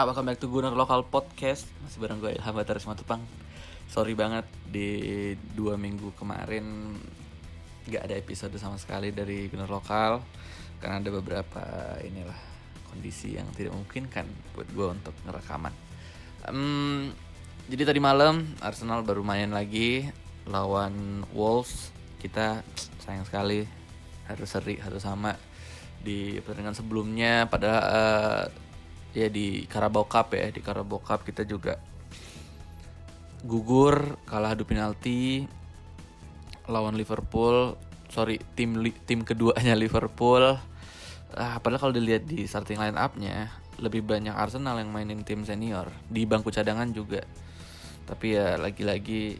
Welcome back to Gunner Local Podcast. Masih bareng gue Ilham Batar Simatupang Sorry banget di dua minggu kemarin Gak ada episode sama sekali dari Gunner Lokal Karena ada beberapa inilah kondisi yang tidak memungkinkan buat gue untuk ngerekaman. Um, Jadi tadi malam Arsenal baru main lagi lawan Wolves. Kita sayang sekali harus seri harus sama di pertandingan sebelumnya. Pada uh, ya di Carabao Cup ya di Carabao Cup kita juga gugur kalah adu penalti lawan Liverpool sorry tim tim keduanya Liverpool. Ah, padahal kalau dilihat di starting line up-nya lebih banyak Arsenal yang mainin tim senior di bangku cadangan juga. Tapi ya lagi-lagi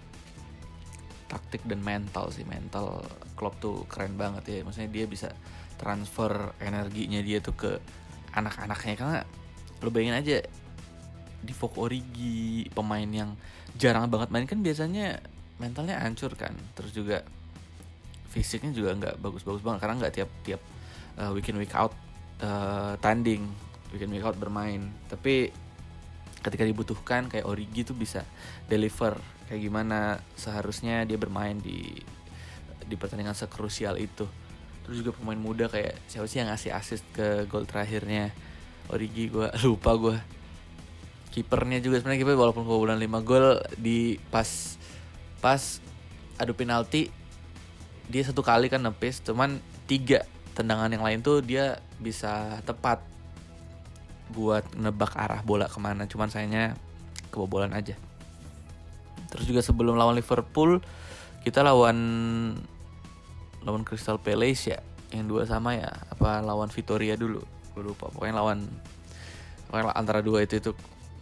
taktik dan mental sih mental Klopp tuh keren banget ya. Maksudnya dia bisa transfer energinya dia tuh ke anak-anaknya. Karena lo bayangin aja di Fok Origi pemain yang jarang banget main kan biasanya mentalnya hancur kan. Terus juga fisiknya juga nggak bagus-bagus banget karena nggak tiap-tiap uh, weekend week out uh, tanding weekend week out bermain. Tapi ketika dibutuhkan kayak Origi tuh bisa deliver. Kayak gimana seharusnya dia bermain di di pertandingan sekrusial itu. Terus juga pemain muda kayak siapa sih yang ngasih assist ke gol terakhirnya Origi gue lupa gue kipernya juga sebenarnya kiper walaupun kebobolan 5 gol di pas pas adu penalti dia satu kali kan nepis cuman tiga tendangan yang lain tuh dia bisa tepat buat nebak arah bola ke mana cuman sayangnya kebobolan aja. Terus juga sebelum lawan Liverpool kita lawan lawan Crystal Palace ya yang dua sama ya apa lawan Vitoria dulu gue lupa. Pokoknya lawan pokoknya antara dua itu itu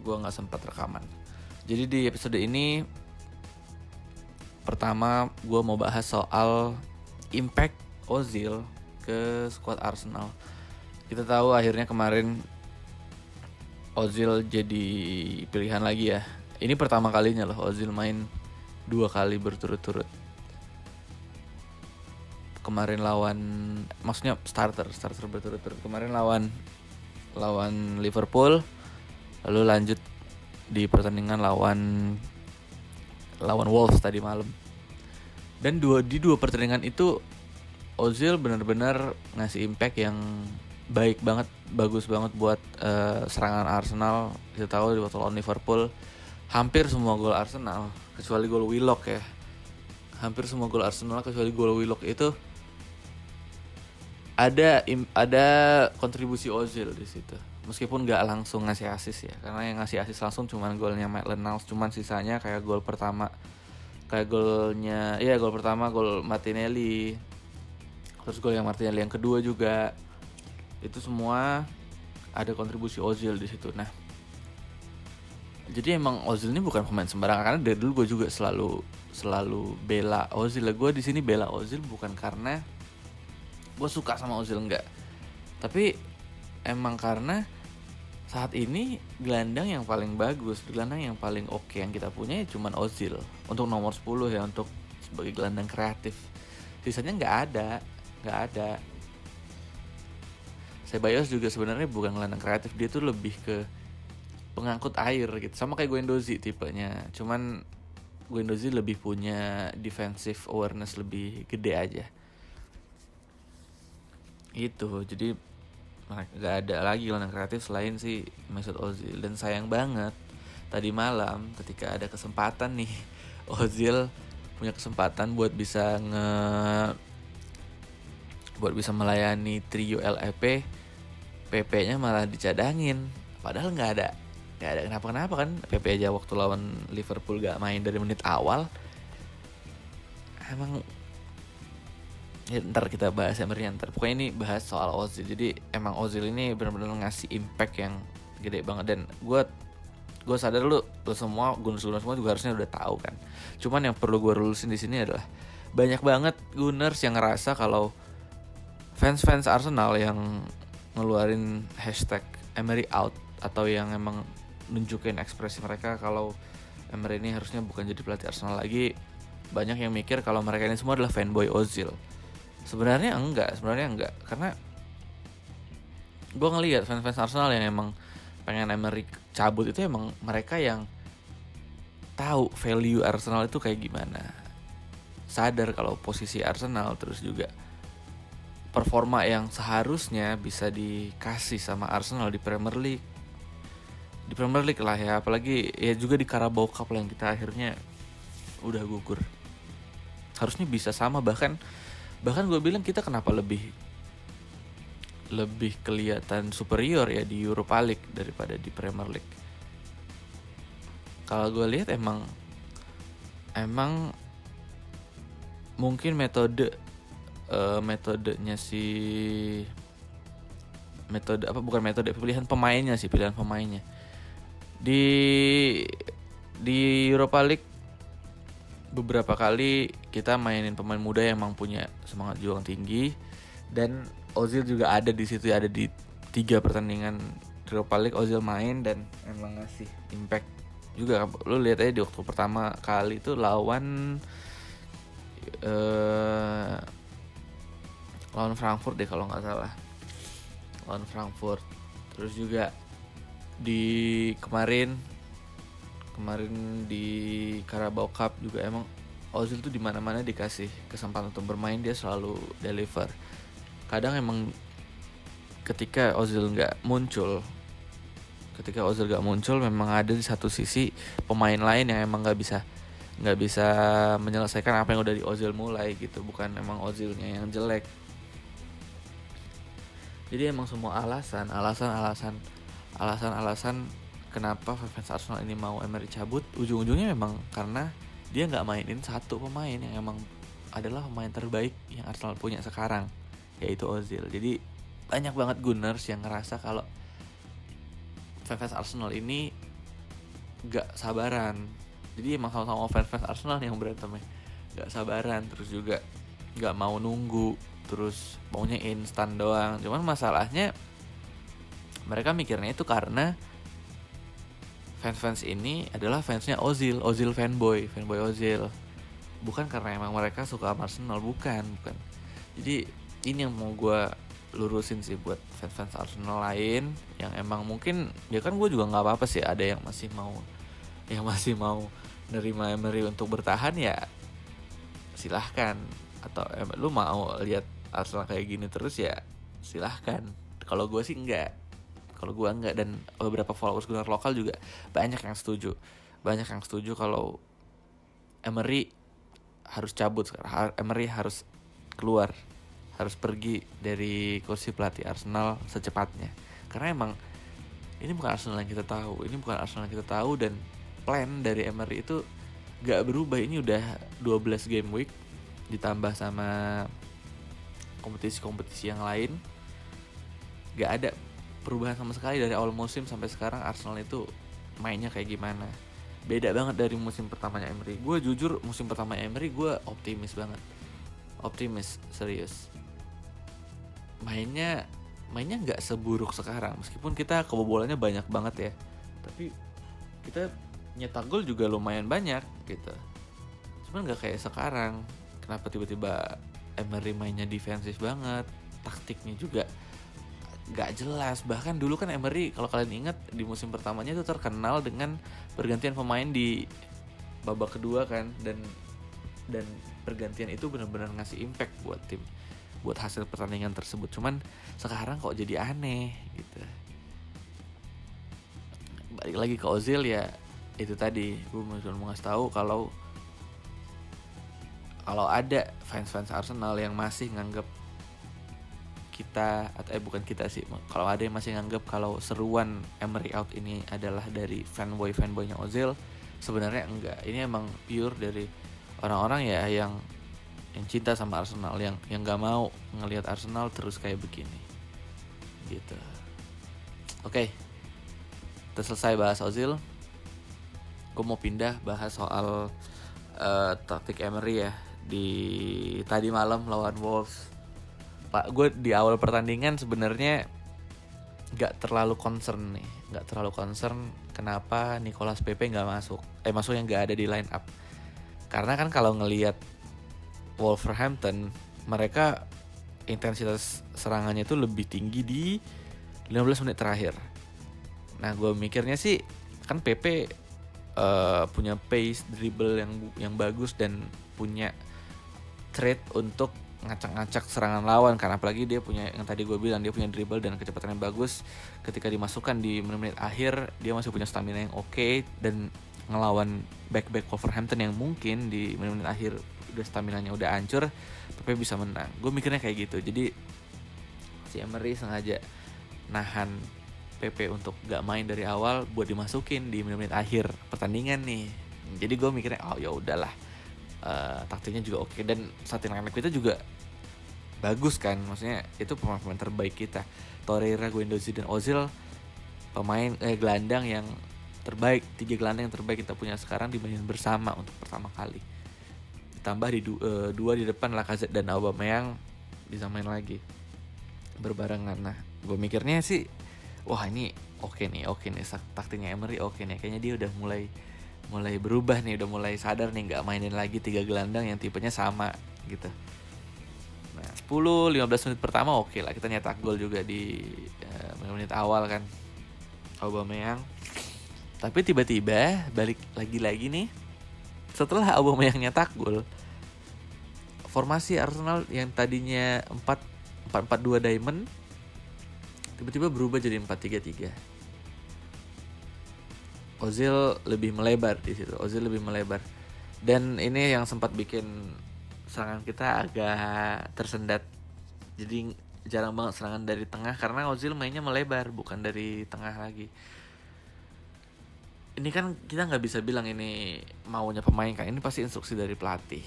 gue nggak sempat rekaman. Jadi di episode ini pertama gue mau bahas soal impact Ozil ke squad Arsenal. Kita tahu akhirnya kemarin Ozil jadi pilihan lagi ya. Ini pertama kalinya loh Ozil main dua kali berturut-turut kemarin lawan maksudnya starter starter berturut-turut. Kemarin lawan lawan Liverpool lalu lanjut di pertandingan lawan lawan Wolves tadi malam. Dan dua di dua pertandingan itu Ozil benar-benar ngasih impact yang baik banget bagus banget buat uh, serangan Arsenal. Kita tahu di waktu lawan Liverpool hampir semua gol Arsenal kecuali gol Willock ya. Hampir semua gol Arsenal kecuali gol Willock itu ada ada kontribusi Ozil di situ. Meskipun nggak langsung ngasih asis ya, karena yang ngasih asis langsung cuman golnya Maitland Niles, cuman sisanya kayak gol pertama, kayak golnya, ya gol pertama gol Martinelli, terus gol yang Martinelli yang kedua juga, itu semua ada kontribusi Ozil di situ. Nah, jadi emang Ozil ini bukan pemain sembarangan karena dari dulu gue juga selalu selalu bela Ozil. Gue di sini bela Ozil bukan karena gue suka sama Ozil enggak. Tapi emang karena saat ini gelandang yang paling bagus gelandang yang paling oke okay yang kita punya ya cuman Ozil. Untuk nomor 10 ya untuk sebagai gelandang kreatif. Sisanya nggak ada nggak ada. Sebayos juga sebenarnya bukan gelandang kreatif dia tuh lebih ke pengangkut air gitu. Sama kayak Guendouzi tipenya. Cuman Guendouzi lebih punya defensive awareness lebih gede aja itu jadi nggak ada lagi gelandang kreatif selain si Mesut Ozil. Dan sayang banget tadi malam ketika ada kesempatan nih Ozil punya kesempatan buat bisa nge buat bisa melayani trio LEP PP-nya malah dicadangin. Padahal nggak ada nggak ada kenapa kenapa kan PP aja waktu lawan Liverpool gak main dari menit awal. Emang ya, ntar kita bahas Emery ntar. Pokoknya ini bahas soal Ozil. Jadi emang Ozil ini benar-benar ngasih impact yang gede banget. Dan gue gue sadar lu, lu semua Gunners Gunners semua juga harusnya udah tahu kan. Cuman yang perlu gue lulusin di sini adalah banyak banget Gunners yang ngerasa kalau fans-fans Arsenal yang ngeluarin hashtag Emery out atau yang emang nunjukin ekspresi mereka kalau Emery ini harusnya bukan jadi pelatih Arsenal lagi banyak yang mikir kalau mereka ini semua adalah fanboy Ozil sebenarnya enggak sebenarnya enggak. Karena gue ngelihat fans-fans Arsenal yang emang pengen Emery cabut itu emang mereka yang tahu value Arsenal itu kayak gimana. Sadar kalau posisi Arsenal terus juga performa yang seharusnya bisa dikasih sama Arsenal di Premier League. Di Premier League lah ya apalagi ya juga di Carabao Cup yang kita akhirnya udah gugur. Harusnya bisa sama bahkan bahkan gue bilang kita kenapa lebih lebih kelihatan superior ya di Europa League daripada di Premier League. Kalau gue lihat emang emang mungkin metode uh, metodenya si metode apa bukan metode pilihan pemainnya sih pilihan pemainnya di di Europa League beberapa kali kita mainin pemain muda yang emang punya semangat juang tinggi. Dan Ozil juga ada di situ ada di tiga pertandingan Europa League. Ozil main dan emang ngasih impact juga. Lu lihat aja di waktu pertama kali itu lawan uh, lawan Frankfurt deh kalau nggak salah. Lawan Frankfurt. Terus juga di kemarin kemarin di Carabao Cup juga emang Ozil tuh di mana-mana dikasih kesempatan untuk bermain dia selalu deliver. Kadang emang ketika Ozil nggak muncul ketika Ozil nggak muncul memang ada di satu sisi pemain lain yang emang nggak bisa nggak bisa menyelesaikan apa yang udah di Ozil mulai gitu. Bukan emang Ozilnya yang jelek. Jadi emang semua alasan alasan alasan alasan alasan kenapa fans Arsenal ini mau Emery cabut? Ujung-ujungnya memang karena dia nggak mainin satu pemain yang emang adalah pemain terbaik yang Arsenal punya sekarang yaitu Ozil. Jadi banyak banget Gunners yang ngerasa kalau fans Arsenal ini gak sabaran. Jadi emang sama-sama fans Arsenal yang berantem ya gak sabaran terus juga gak mau nunggu terus maunya instan doang. Cuman masalahnya mereka mikirnya itu karena fans-fans ini adalah fansnya Ozil, Ozil fanboy, fanboy Ozil. Bukan karena emang mereka suka Arsenal, bukan, bukan. Jadi ini yang mau gue lurusin sih buat fans-fans Arsenal lain yang emang mungkin ya kan gue juga nggak apa-apa sih ada yang masih mau yang masih mau nerima Emery untuk bertahan ya silahkan atau em, lu mau lihat Arsenal kayak gini terus ya silahkan kalau gue sih enggak kalau gue enggak dan beberapa followers gue lokal juga banyak yang setuju. Banyak yang setuju kalau Emery harus cabut sekarang. Emery harus keluar. Harus pergi dari kursi pelatih Arsenal secepatnya. Karena emang ini bukan Arsenal yang kita tahu. Ini bukan Arsenal yang kita tahu dan plan dari Emery itu gak berubah. Ini udah 12 game week ditambah sama kompetisi-kompetisi yang lain. Gak ada perubahan sama sekali dari awal musim sampai sekarang Arsenal itu mainnya kayak gimana. Beda banget dari musim pertamanya Emery. Gue jujur musim pertama Emery gue optimis banget. Optimis serius. Mainnya mainnya nggak seburuk sekarang. Meskipun kita kebobolannya banyak banget ya. Tapi kita nyetak gol juga lumayan banyak gitu. Cuman nggak kayak sekarang. Kenapa tiba-tiba Emery mainnya defensif banget? Taktiknya juga nggak jelas. Bahkan dulu kan Emery kalau kalian ingat di musim pertamanya itu terkenal dengan pergantian pemain di babak kedua kan dan dan pergantian itu benar-benar ngasih impact buat tim buat hasil pertandingan tersebut. Cuman sekarang kok jadi aneh gitu. Balik lagi ke Ozil ya itu tadi. Gue mau ngasih tahu kalau kalau ada fans-fans Arsenal yang masih nganggap kita atau eh bukan kita sih kalau ada yang masih nganggap kalau seruan Emery out ini adalah dari fanboy fanboynya Ozil sebenarnya enggak. Ini emang pure dari orang-orang ya yang yang cinta sama Arsenal yang yang nggak mau ngelihat Arsenal terus kayak begini. Gitu. Oke. Okay. selesai bahas Ozil. Gue mau pindah bahas soal uh, taktik Emery ya di tadi malam lawan Wolves pak gue di awal pertandingan sebenarnya nggak terlalu concern nih. Nggak terlalu concern kenapa Nicolas Pepe nggak masuk. Eh masuknya nggak ada di line up. Karena kan kalau ngelihat Wolverhampton mereka intensitas serangannya itu lebih tinggi di 15 menit terakhir. Nah gue mikirnya sih kan PP uh, punya pace dribble yang yang bagus dan punya trade untuk ngacak-ngacak serangan lawan karena apalagi dia punya yang tadi gue bilang dia punya dribble dan kecepatan yang bagus. Ketika dimasukkan di menit-menit akhir dia masih punya stamina yang oke okay, dan ngelawan back-back Wolverhampton yang mungkin di menit-menit akhir udah stamina nya udah hancur tapi bisa menang. Gue mikirnya kayak gitu. Jadi si Emery sengaja nahan PP untuk gak main dari awal buat dimasukin di menit-menit akhir pertandingan nih. Jadi gue mikirnya oh ya udahlah uh, taktiknya juga oke. Dan starting line kita juga bagus kan? Maksudnya itu pemain-pemain terbaik kita. Torreira, Guendouzi dan Ozil pemain eh gelandang yang terbaik tiga gelandang yang terbaik kita punya sekarang dimainin bersama untuk pertama kali. Ditambah di du, uh, dua di depan Lacazette dan Aubameyang bisa main lagi. Berbarengan. Nah gue mikirnya sih wah ini oke okay nih oke okay nih taktiknya Emery oke okay nih. Kayaknya dia udah mulai mulai berubah nih udah mulai sadar nih nggak mainin lagi tiga gelandang yang tipenya sama gitu. Nah 10 15 menit pertama oke okay lah kita nyetak gol juga di uh, menit awal kan Aubameyang. Tapi tiba-tiba balik lagi-lagi nih setelah Aubameyang nyetak gol formasi Arsenal yang tadinya 4 4-4-2 diamond tiba-tiba berubah jadi 4-3-3 Ozil lebih melebar di situ. Ozil lebih melebar. Dan ini yang sempat bikin serangan kita agak tersendat. Jadi jarang banget serangan dari tengah karena Ozil mainnya melebar bukan dari tengah lagi. Ini kan kita nggak bisa bilang ini maunya pemain kan. Ini pasti instruksi dari pelatih.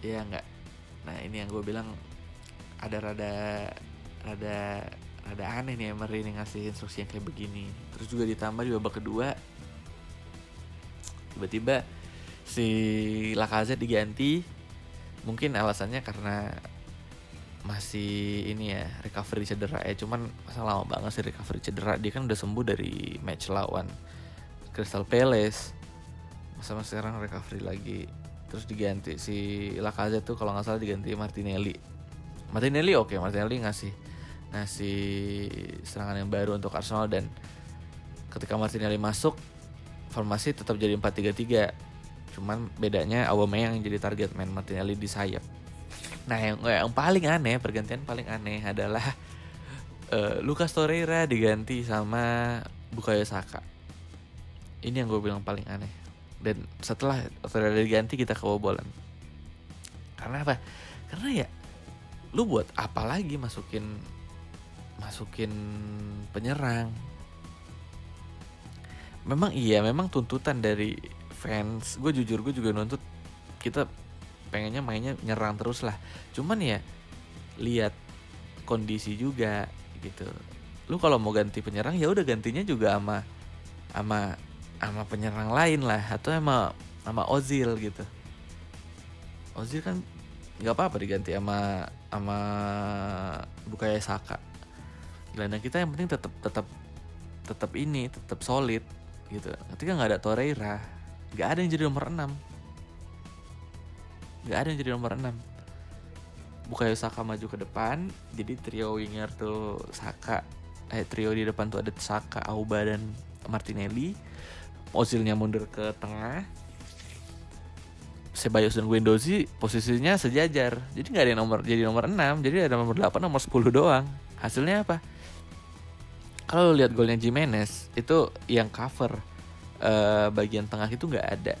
Iya nggak. Nah ini yang gue bilang ada rada rada ada aneh nih Emery ini ngasih instruksi yang kayak begini. Terus juga ditambah di babak kedua tiba-tiba si Lacazette diganti. Mungkin alasannya karena masih ini ya recovery cedera ya. Cuman masa lama banget sih recovery cedera. Dia kan udah sembuh dari match lawan Crystal Palace. Masa masa sekarang recovery lagi. Terus diganti si Lacazette tuh kalau nggak salah diganti Martinelli. Martinelli oke okay, Martinelli ngasih ngasih serangan yang baru untuk Arsenal dan ketika Martinelli masuk formasi tetap jadi 4-3-3 cuman bedanya Aubameyang yang jadi target main Martinelli di sayap. Nah yang, yang paling aneh pergantian paling aneh adalah uh, Lucas Torreira diganti sama Bukayo Saka. Ini yang gue bilang paling aneh. Dan setelah Torreira diganti kita kebobolan. Karena apa? Karena ya lu buat apa lagi masukin masukin penyerang. Memang iya memang tuntutan dari fans. Gue jujur gue juga nuntut kita pengennya mainnya nyerang terus lah. Cuman ya lihat kondisi juga gitu. Lu kalau mau ganti penyerang ya udah gantinya juga sama sama sama penyerang lain lah. Atau sama sama Ozil gitu. Ozil kan nggak apa-apa diganti sama sama Bukaya Saka gelandang kita yang penting tetap tetap tetap ini tetap solid gitu. Ketika nggak ada Torreira nggak ada yang jadi nomor 6 nggak ada yang jadi nomor 6 Bukayo Saka maju ke depan jadi trio winger tuh Saka eh trio di depan tuh ada Saka Auba dan Martinelli. Ozilnya mundur ke tengah. Sebayos dan Guendouzi posisinya sejajar. Jadi nggak ada yang nomor jadi nomor 6 jadi ada nomor 8 nomor 10 doang. Hasilnya apa kalau lihat golnya Jimenez itu yang cover uh, bagian tengah itu nggak ada.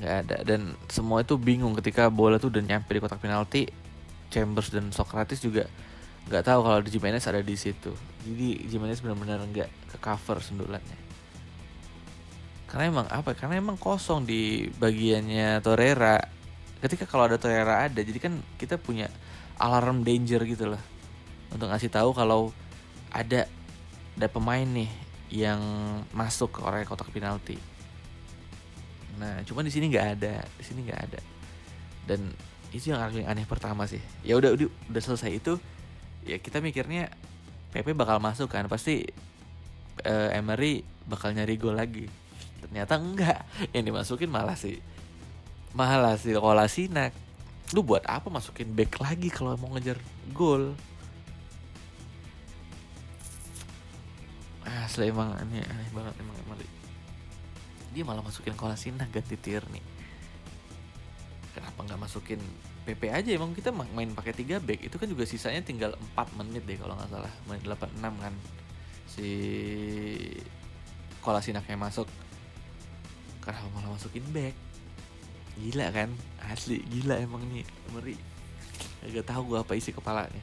Nggak ada. Dan semua itu bingung ketika bola tuh udah nyampe di kotak penalti Chambers dan Socrates juga nggak tahu kalau Jimenez ada di situ. Jadi Jimenez benar-benar nggak ke cover sundulannya. Karena emang apa? Karena emang kosong di bagiannya Torreira. Ketika kalau ada Torreira ada jadi kan kita punya alarm danger gitu loh. Untuk ngasih tahu kalau ada ada pemain nih yang masuk ke area kotak penalti. Nah, cuman di sini nggak ada, di sini nggak ada. Dan itu yang paling aneh pertama sih. Ya udah udah udah selesai itu, ya kita mikirnya PP bakal masuk kan, pasti uh, Emery bakal nyari gol lagi. Ternyata enggak, yang dimasukin malah sih malah sih Kolasinac. Lu buat apa masukin back lagi kalau mau ngejar gol? Asli emang ini aneh banget emang Emery dia malah masukin Kolasinac ganti Tierney kenapa nggak masukin PP aja? Emang kita main pakai 3 back. Itu kan juga sisanya tinggal 4 menit deh kalau nggak salah. Menit 86 kan. Si Kolasinac yang masuk. Kenapa malah masukin back? Gila kan? Asli gila emang nih. Emery Gak tahu gue apa isi kepalanya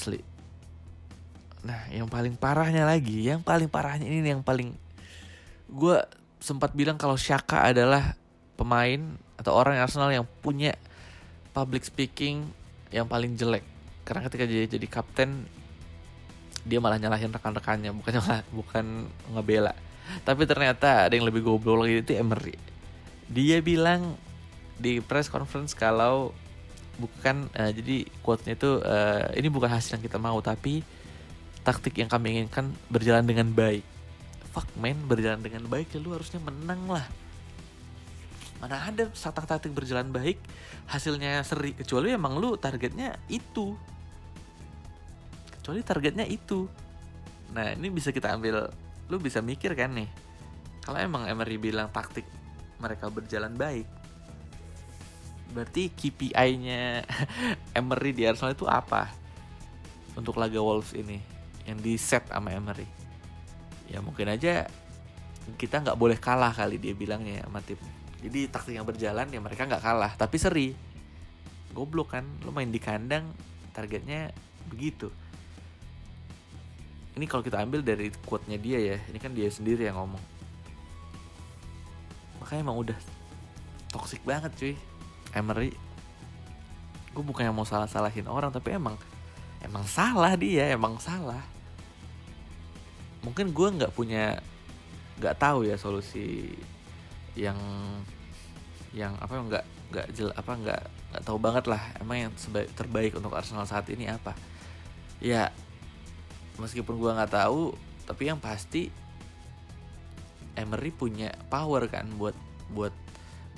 asli. Nah yang paling parahnya lagi yang paling parahnya ini yang paling gue sempat bilang kalau Shaka adalah pemain atau orang Arsenal yang punya public speaking yang paling jelek. Karena ketika dia jadi kapten dia malah nyalahin rekan-rekannya bukan bukan ngebela. Tapi ternyata ada yang lebih goblok lagi itu Emery. Dia bilang di press conference kalau bukan uh, jadi quote-nya itu uh, ini bukan hasil yang kita mau tapi taktik yang kami inginkan berjalan dengan baik. Fuck man, berjalan dengan baik ya lu harusnya menang lah. Mana ada saat taktik berjalan baik hasilnya seri kecuali emang lu targetnya itu. Kecuali targetnya itu. Nah, ini bisa kita ambil lu bisa mikir kan nih. Kalau emang Emery bilang taktik mereka berjalan baik, berarti KPI-nya Emery di Arsenal itu apa? Untuk laga Wolves ini yang di set sama Emery. Ya mungkin aja kita nggak boleh kalah kali dia bilangnya sama tim jadi taktik yang berjalan ya mereka nggak kalah. Tapi seri. Goblok kan lo main di kandang targetnya begitu. Ini kalau kita ambil dari quote-nya dia ya ini kan dia sendiri yang ngomong. Makanya emang udah toxic banget cuy Emery gue bukan yang mau salah salahin orang tapi emang emang salah dia emang salah. Mungkin gue nggak punya nggak tahu ya solusi yang yang apa nggak nggak jel apa nggak nggak tahu banget lah emang yang sebaik, terbaik untuk Arsenal saat ini apa. Ya meskipun gue nggak tahu tapi yang pasti Emery punya power kan buat buat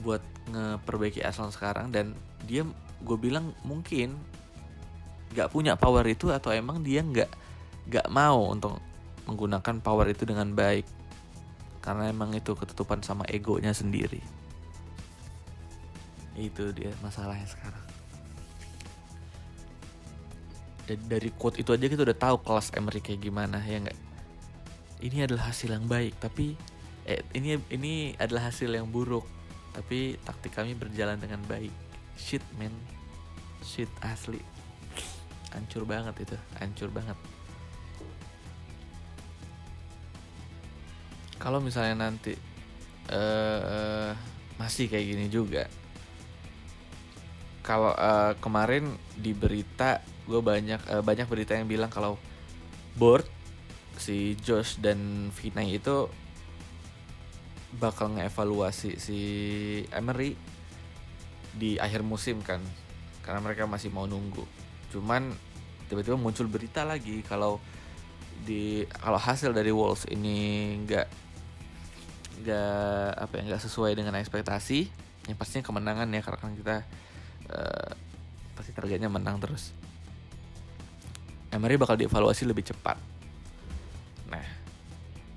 buat ngeperbaiki Arsenal sekarang dan dia gue bilang mungkin nggak punya power itu atau emang dia nggak nggak mau untuk menggunakan power itu dengan baik. Karena emang itu ketutupan sama egonya sendiri. Itu dia masalahnya sekarang. Dari quote itu aja kita udah tahu kelas Emery kayak gimana ya nggak? Ini adalah hasil yang baik tapi eh, ini ini adalah hasil yang buruk tapi taktik kami berjalan dengan baik. Shit man. Shit asli. Hancur banget itu. Hancur banget. Kalau misalnya nanti uh, masih kayak gini juga. Kalau uh, kemarin di berita gue banyak uh, banyak berita yang bilang kalau board si Josh dan Vinay itu bakal ngevaluasi si Emery di akhir musim kan karena mereka masih mau nunggu. Cuman tiba-tiba muncul berita lagi kalau di kalau hasil dari Wolves ini nggak nggak apa ya nggak sesuai dengan ekspektasi yang pastinya kemenangan ya karena kan kita uh, pasti targetnya menang terus. Emery bakal dievaluasi lebih cepat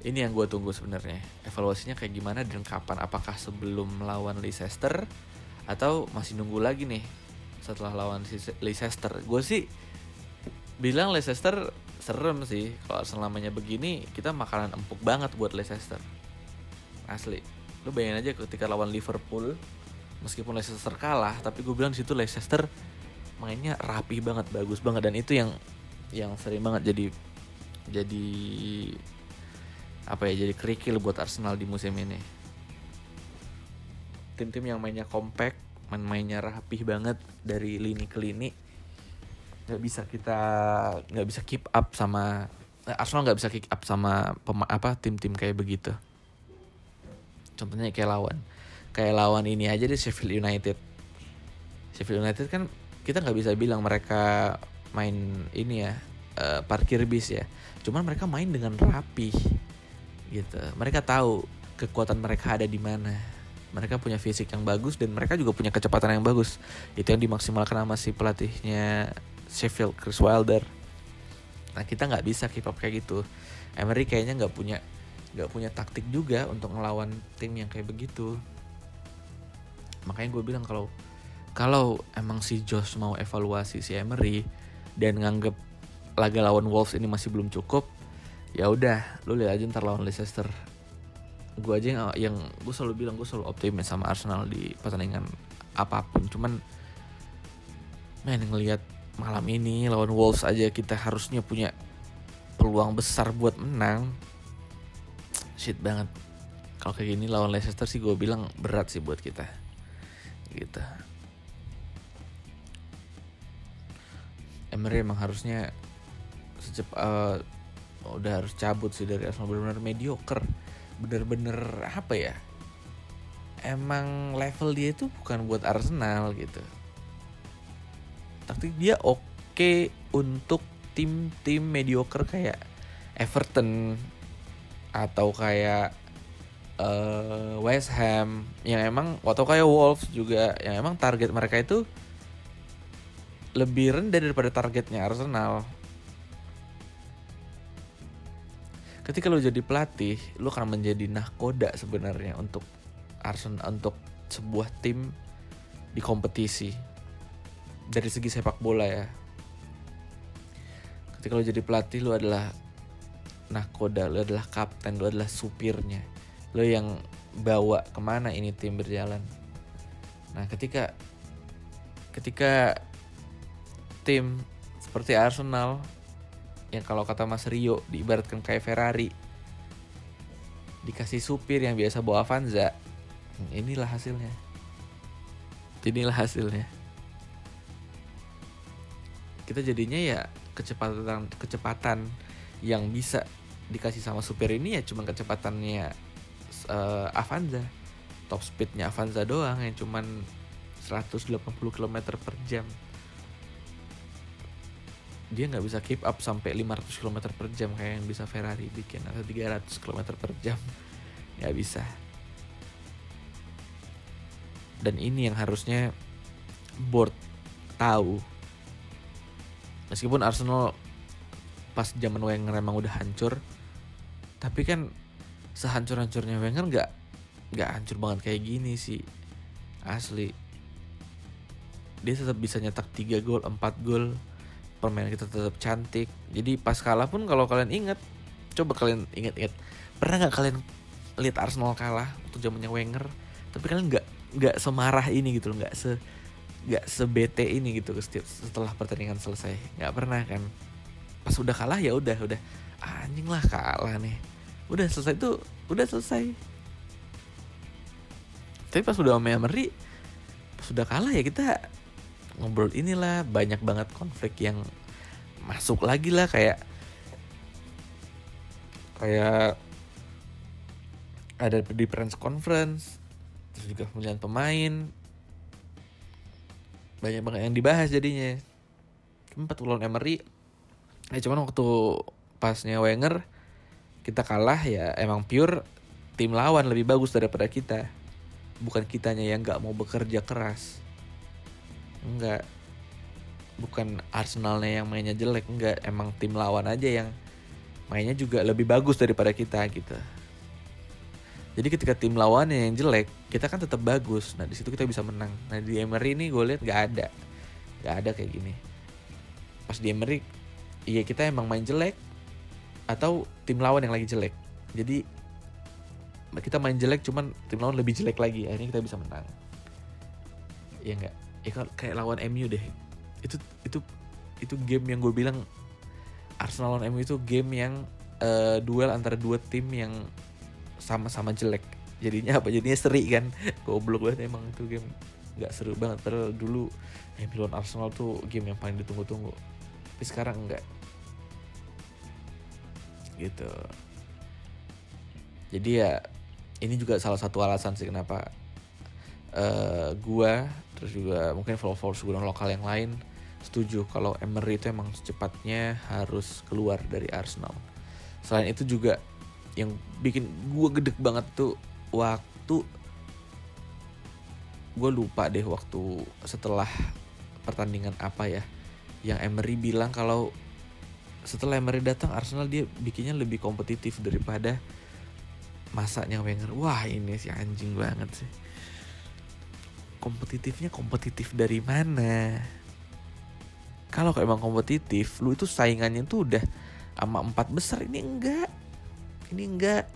ini yang gue tunggu sebenarnya. Evaluasinya kayak gimana dan kapan? Apakah sebelum melawan Leicester atau masih nunggu lagi nih setelah lawan Leicester? Gue sih bilang Leicester serem sih. Kalau selamanya begini kita makanan empuk banget buat Leicester. Asli. Lu bayangin aja ketika lawan Liverpool meskipun Leicester kalah tapi gue bilang situ Leicester mainnya rapi banget bagus banget. Dan itu yang yang sering banget jadi jadi apa ya jadi kerikil buat Arsenal di musim ini. Tim-tim yang mainnya compact main-mainnya rapih banget dari lini ke lini nggak bisa kita nggak bisa keep up sama eh, Arsenal nggak bisa keep up sama apa tim-tim kayak begitu. Contohnya kayak lawan. Kayak lawan ini aja deh Sheffield United. Sheffield United kan kita nggak bisa bilang mereka main ini ya uh, parkir bis ya. Cuman mereka main dengan rapi gitu mereka tahu kekuatan mereka ada di mana mereka punya fisik yang bagus dan mereka juga punya kecepatan yang bagus itu yang dimaksimalkan sama si pelatihnya Sheffield Chris Wilder Nah kita nggak bisa keep up kayak gitu. Emery kayaknya nggak punya nggak punya taktik juga untuk ngelawan tim yang kayak begitu. Makanya gue bilang kalau kalau emang si Josh mau evaluasi si Emery dan nganggep laga lawan Wolves ini masih belum cukup, ya udah lu lihat aja ntar lawan Leicester. Gue aja yang, yang gue selalu bilang gue selalu optimis sama Arsenal di pertandingan apa pun. Cuman men ngelihat malam ini lawan Wolves aja kita harusnya punya peluang besar buat menang shit banget kalau kayak gini lawan Leicester sih gue bilang berat sih buat kita gitu Emery emang harusnya secepat uh, udah harus cabut sih dari Arsenal benar-benar mediocre. Bener-bener apa ya? Emang level dia itu bukan buat Arsenal gitu. Tapi dia oke untuk tim-tim mediocre kayak Everton atau kayak uh, West Ham. Yang emang atau kayak Wolves juga. Yang emang target mereka itu lebih rendah daripada targetnya Arsenal. Ketika lo jadi pelatih, lo akan menjadi nahkoda sebenarnya untuk Arsenal untuk sebuah tim di kompetisi. Dari segi sepak bola ya. Ketika lo jadi pelatih lo adalah nahkoda lo adalah kapten lo adalah supirnya. Lo yang bawa ke mana ini tim berjalan. Nah ketika ketika tim seperti Arsenal yang kalau kata Mas Rio diibaratkan kayak Ferrari. Dikasih supir yang biasa bawa Avanza. Inilah hasilnya. Inilah hasilnya. Kita jadinya ya kecepatan kecepatan yang bisa dikasih sama supir ini ya cuma kecepatannya uh, Avanza. Top speednya Avanza doang yang cuman 180 km per jam dia nggak bisa keep up sampai 500 km per jam kayak yang bisa Ferrari bikin atau 300 km per jam. Nggak bisa. Dan ini yang harusnya board tahu. Meskipun Arsenal pas zaman Wenger emang udah hancur tapi kan sehancur-hancurnya Wenger nggak nggak hancur banget kayak gini sih asli. Dia tetap bisa nyetak 3 gol 4 gol permainan kita tetap cantik. Jadi pas kalah pun kalau kalian ingat coba kalian ingat-ingat pernah nggak kalian lihat Arsenal kalah waktu zamannya Wenger? Tapi kalian nggak nggak semarah ini gitu loh nggak se nggak sebete ini gitu setelah pertandingan selesai. Nggak pernah kan. Pas udah kalah ya udah udah anjing lah kalah nih. Udah selesai tuh udah selesai. Tapi pas udah sama Emery pas udah kalah ya kita ngobrol inilah banyak banget konflik yang masuk lagi lah kayak kayak ada di press conference terus juga pemilihan pemain. Banyak banget yang dibahas jadinya. Empat lawan Emery. Ya cuman waktu pasnya Wenger kita kalah ya emang pure tim lawan lebih bagus daripada kita. Bukan kitanya yang nggak mau bekerja keras enggak bukan Arsenalnya yang mainnya jelek enggak emang tim lawan aja yang mainnya juga lebih bagus daripada kita gitu jadi ketika tim lawannya yang jelek, kita kan tetap bagus. Nah di situ kita bisa menang. Nah di Emery ini gue lihat nggak ada, nggak ada kayak gini. Pas di Emery, iya kita emang main jelek atau tim lawan yang lagi jelek. Jadi kita main jelek cuman tim lawan lebih jelek lagi. Akhirnya kita bisa menang. Iya nggak? Ya kayak lawan MU deh. Itu itu itu game yang gue bilang Arsenal lawan MU itu game yang uh, duel antara dua tim yang sama-sama jelek. Jadinya apa? Jadinya seri kan? Goblok banget emang itu game. Nggak seru banget. Padahal dulu yang lawan Arsenal tuh game yang paling ditunggu-tunggu. Tapi sekarang enggak gitu. Jadi ya ini juga salah satu alasan sih kenapa uh, gua terus juga mungkin followers gue lokal yang lain setuju kalau Emery itu emang secepatnya harus keluar dari Arsenal. Selain itu juga yang bikin gue gedek banget tuh waktu gue lupa deh waktu setelah pertandingan apa ya yang Emery bilang kalau setelah Emery datang Arsenal dia bikinnya lebih kompetitif daripada masanya Wenger. Wah ini sih anjing banget sih kompetitifnya kompetitif dari mana? Kalau emang kompetitif lu itu saingannya tuh udah sama empat besar ini enggak. Ini enggak.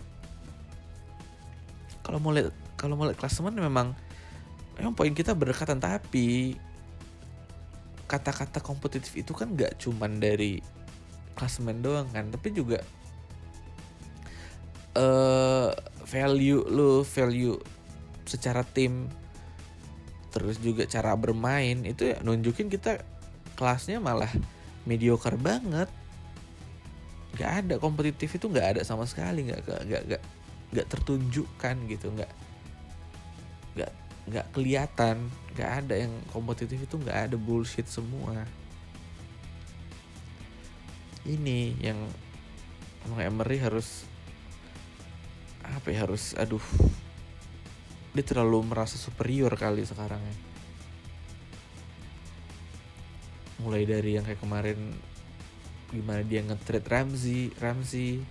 Kalau mau lihat kalau mau lihat klasemen memang memang poin kita berdekatan tapi kata-kata kompetitif itu kan gak cuman dari klasemen doang kan tapi juga uh, value lu value secara tim terus juga cara bermain itu ya nunjukin kita kelasnya malah mediocre banget. Nggak ada kompetitif itu nggak ada sama sekali nggak nggak nggak nggak tertunjukkan gitu nggak nggak nggak kelihatan nggak ada yang kompetitif itu nggak ada bullshit semua. Ini yang Emery harus apa ya harus aduh dia terlalu merasa superior kali sekarang ya. Mulai dari yang kayak kemarin gimana dia nge-trade Ramsey Ramsey.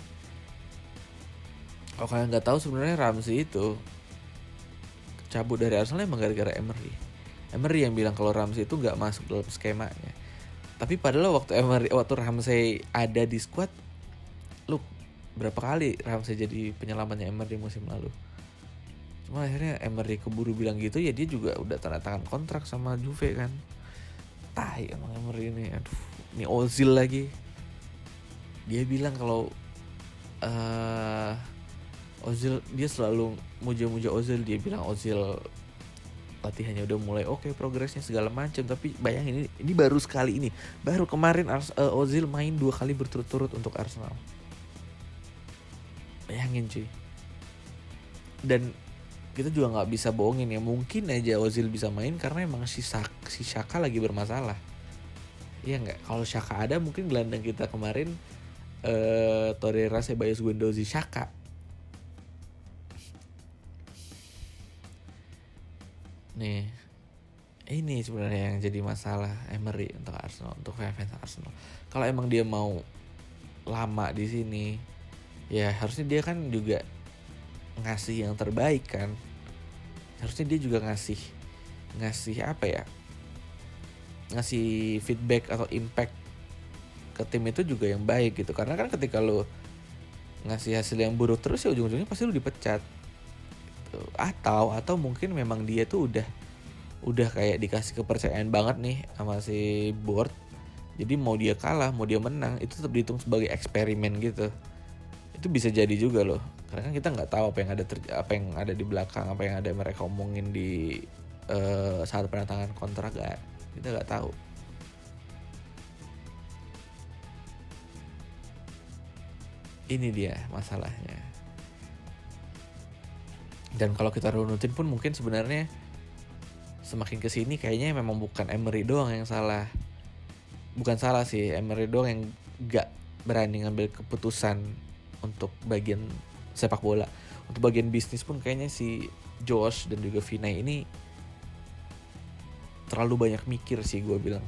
Kalau kalian nggak tahu sebenarnya Ramsey itu cabut dari Arsenal emang gara-gara Emery. Emery yang bilang kalau Ramsey itu nggak masuk dalam skemanya. Tapi padahal waktu Emery waktu Ramsey ada di squad lu berapa kali Ramsey jadi penyelamatnya Emery musim lalu cuma akhirnya Emery keburu bilang gitu ya dia juga udah tanda tangan kontrak sama Juve kan. Tai emang Emery ini aduh ini Ozil lagi. Dia bilang kalau uh, Ozil dia selalu muja-muja Ozil. Dia bilang Ozil latihannya udah mulai oke okay, progresnya segala macam tapi bayangin ini ini baru sekali ini. Baru kemarin Ars, uh, Ozil main dua kali berturut-turut untuk Arsenal. Bayangin cuy. Dan kita juga nggak bisa bohongin ya. Mungkin aja Ozil bisa main karena emang si, Sak, si Shaka lagi bermasalah. Iya nggak? Kalau Shaka ada mungkin gelandang kita kemarin uh, Torreira Ceballos Guendouzi Shaka nih. Ini sebenarnya yang jadi masalah Emery untuk Arsenal untuk fans Arsenal. Kalau emang dia mau lama di sini ya harusnya dia kan juga ngasih yang terbaik kan harusnya dia juga ngasih ngasih apa ya? Ngasih feedback atau impact ke tim itu juga yang baik gitu. Karena kan ketika lo ngasih hasil yang buruk terus ya ujung-ujungnya pasti lo dipecat. Gitu. atau atau mungkin memang dia tuh udah udah kayak dikasih kepercayaan banget nih sama si board. Jadi mau dia kalah mau dia menang itu tetap dihitung sebagai eksperimen gitu. Itu bisa jadi juga loh karena kan kita nggak tahu apa yang ada apa yang ada di belakang apa yang ada mereka omongin di uh, saat penantangan kontrak gak kita nggak tahu. Ini dia masalahnya. Dan kalau kita runutin pun mungkin sebenarnya semakin ke sini kayaknya memang bukan Emery doang yang salah. Bukan salah sih Emery doang yang gak berani ngambil keputusan untuk bagian sepak bola. Untuk bagian bisnis pun kayaknya si Josh dan juga Vinay ini terlalu banyak mikir sih gue bilang.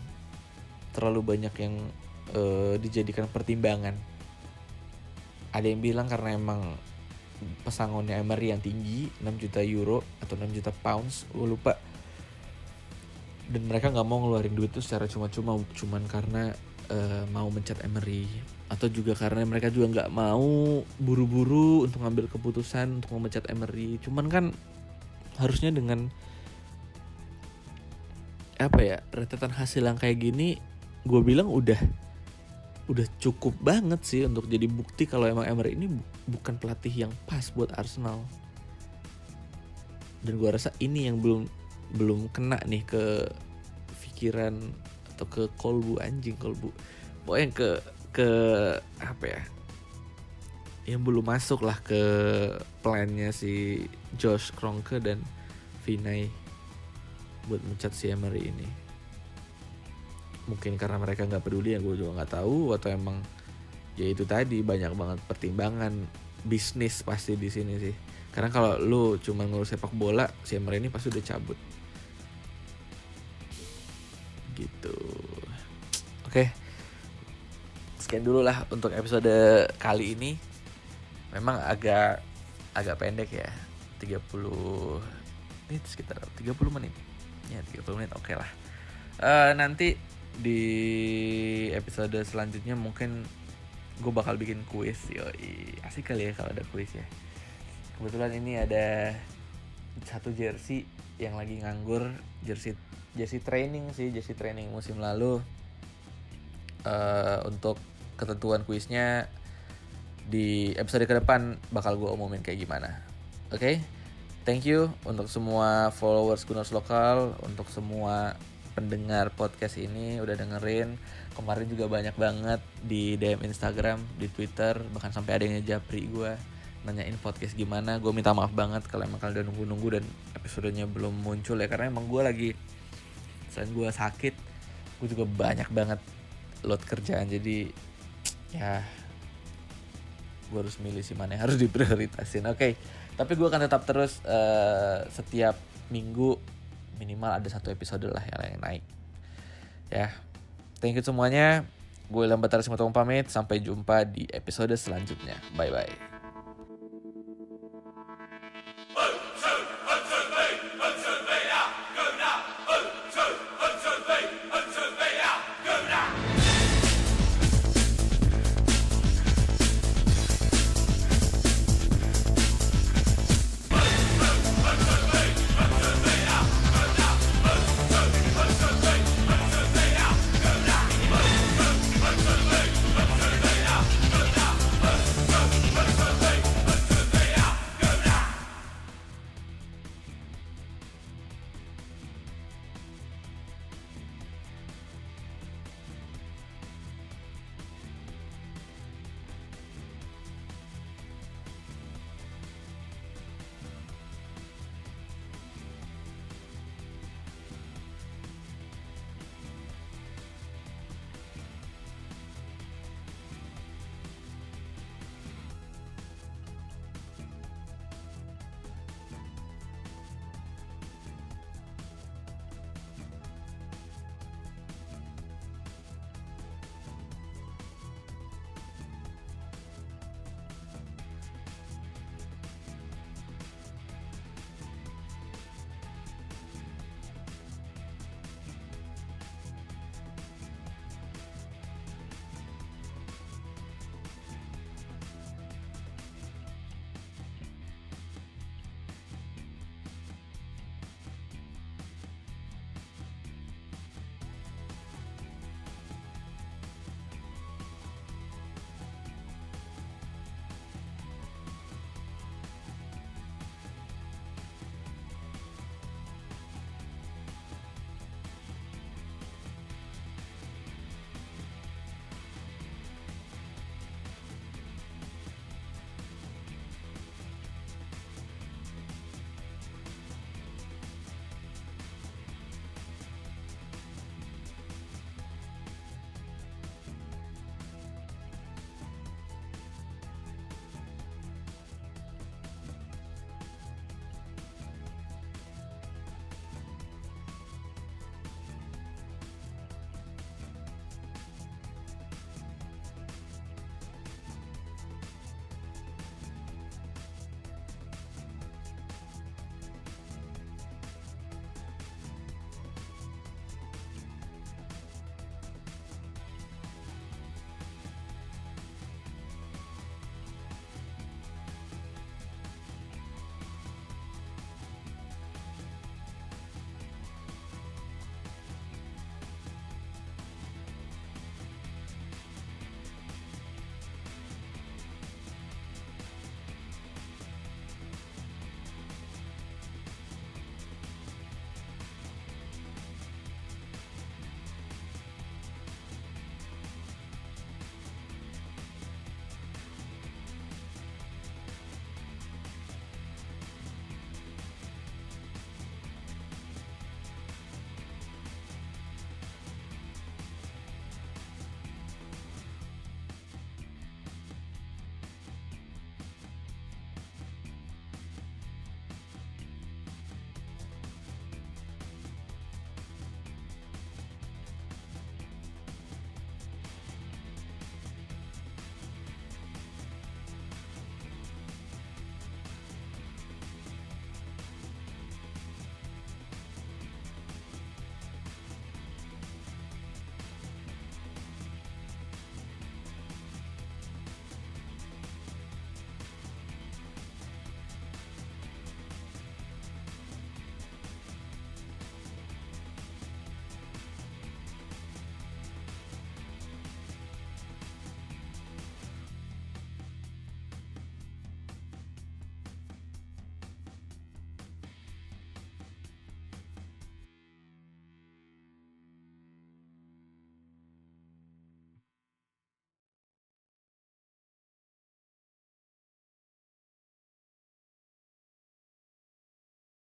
Terlalu banyak yang uh, dijadikan pertimbangan. Ada yang bilang karena emang pesangonnya Emery yang tinggi 6 juta euro atau 6 juta pounds gue lupa. Dan mereka nggak mau ngeluarin duit itu secara cuma-cuma cuman karena uh, mau mencat Emery atau juga karena mereka juga nggak mau buru-buru untuk ngambil keputusan untuk memecat Emery cuman kan harusnya dengan apa ya rentetan hasil yang kayak gini gue bilang udah udah cukup banget sih untuk jadi bukti kalau emang Emery ini bukan pelatih yang pas buat Arsenal. Dan gue rasa ini yang belum belum kena nih ke pikiran atau ke kolbu anjing kolbu. Pokoknya ke ke apa ya? Yang belum masuk lah ke plannya si Josh Kroenke dan Vinay buat mencat si Emery ini. Mungkin karena mereka nggak peduli ya gue juga nggak tahu atau emang ya itu tadi banyak banget pertimbangan bisnis pasti di sini sih. Karena kalau lu cuma ngurus sepak bola si Emre ini pasti udah cabut. Gitu. Oke sekian dulu lah untuk episode kali ini. Memang agak agak pendek ya. 30 ini sekitar 30 menit. Ya 30 menit oke okay lah. Uh, nanti di episode selanjutnya mungkin gue bakal bikin kuis yoi. Asik kali ya kalau ada kuis ya. Kebetulan ini ada satu jersey yang lagi nganggur. Jersey jersey training sih jersey training musim lalu. Uh, untuk ketentuan kuisnya di episode ke depan bakal gue umumin kayak gimana. Oke? Okay? thank you untuk semua followers Gunners lokal untuk semua pendengar podcast ini udah dengerin. Kemarin juga banyak banget di DM Instagram di Twitter bahkan sampai ada yang ngejapri gue nanyain podcast gimana. Gue minta maaf banget kalau emang kalian udah nunggu-nunggu dan episodenya belum muncul ya karena emang gue lagi selain gue sakit gue juga banyak banget load kerjaan. Jadi ya. Gue harus milih sih mana yang harus diprioritasin. Oke okay. tapi gue akan tetap terus uh, setiap minggu minimal ada satu episode lah yang, yang naik. Ya. Thank you semuanya. Gue Batara Simatong pamit. Sampai jumpa di episode selanjutnya. Bye bye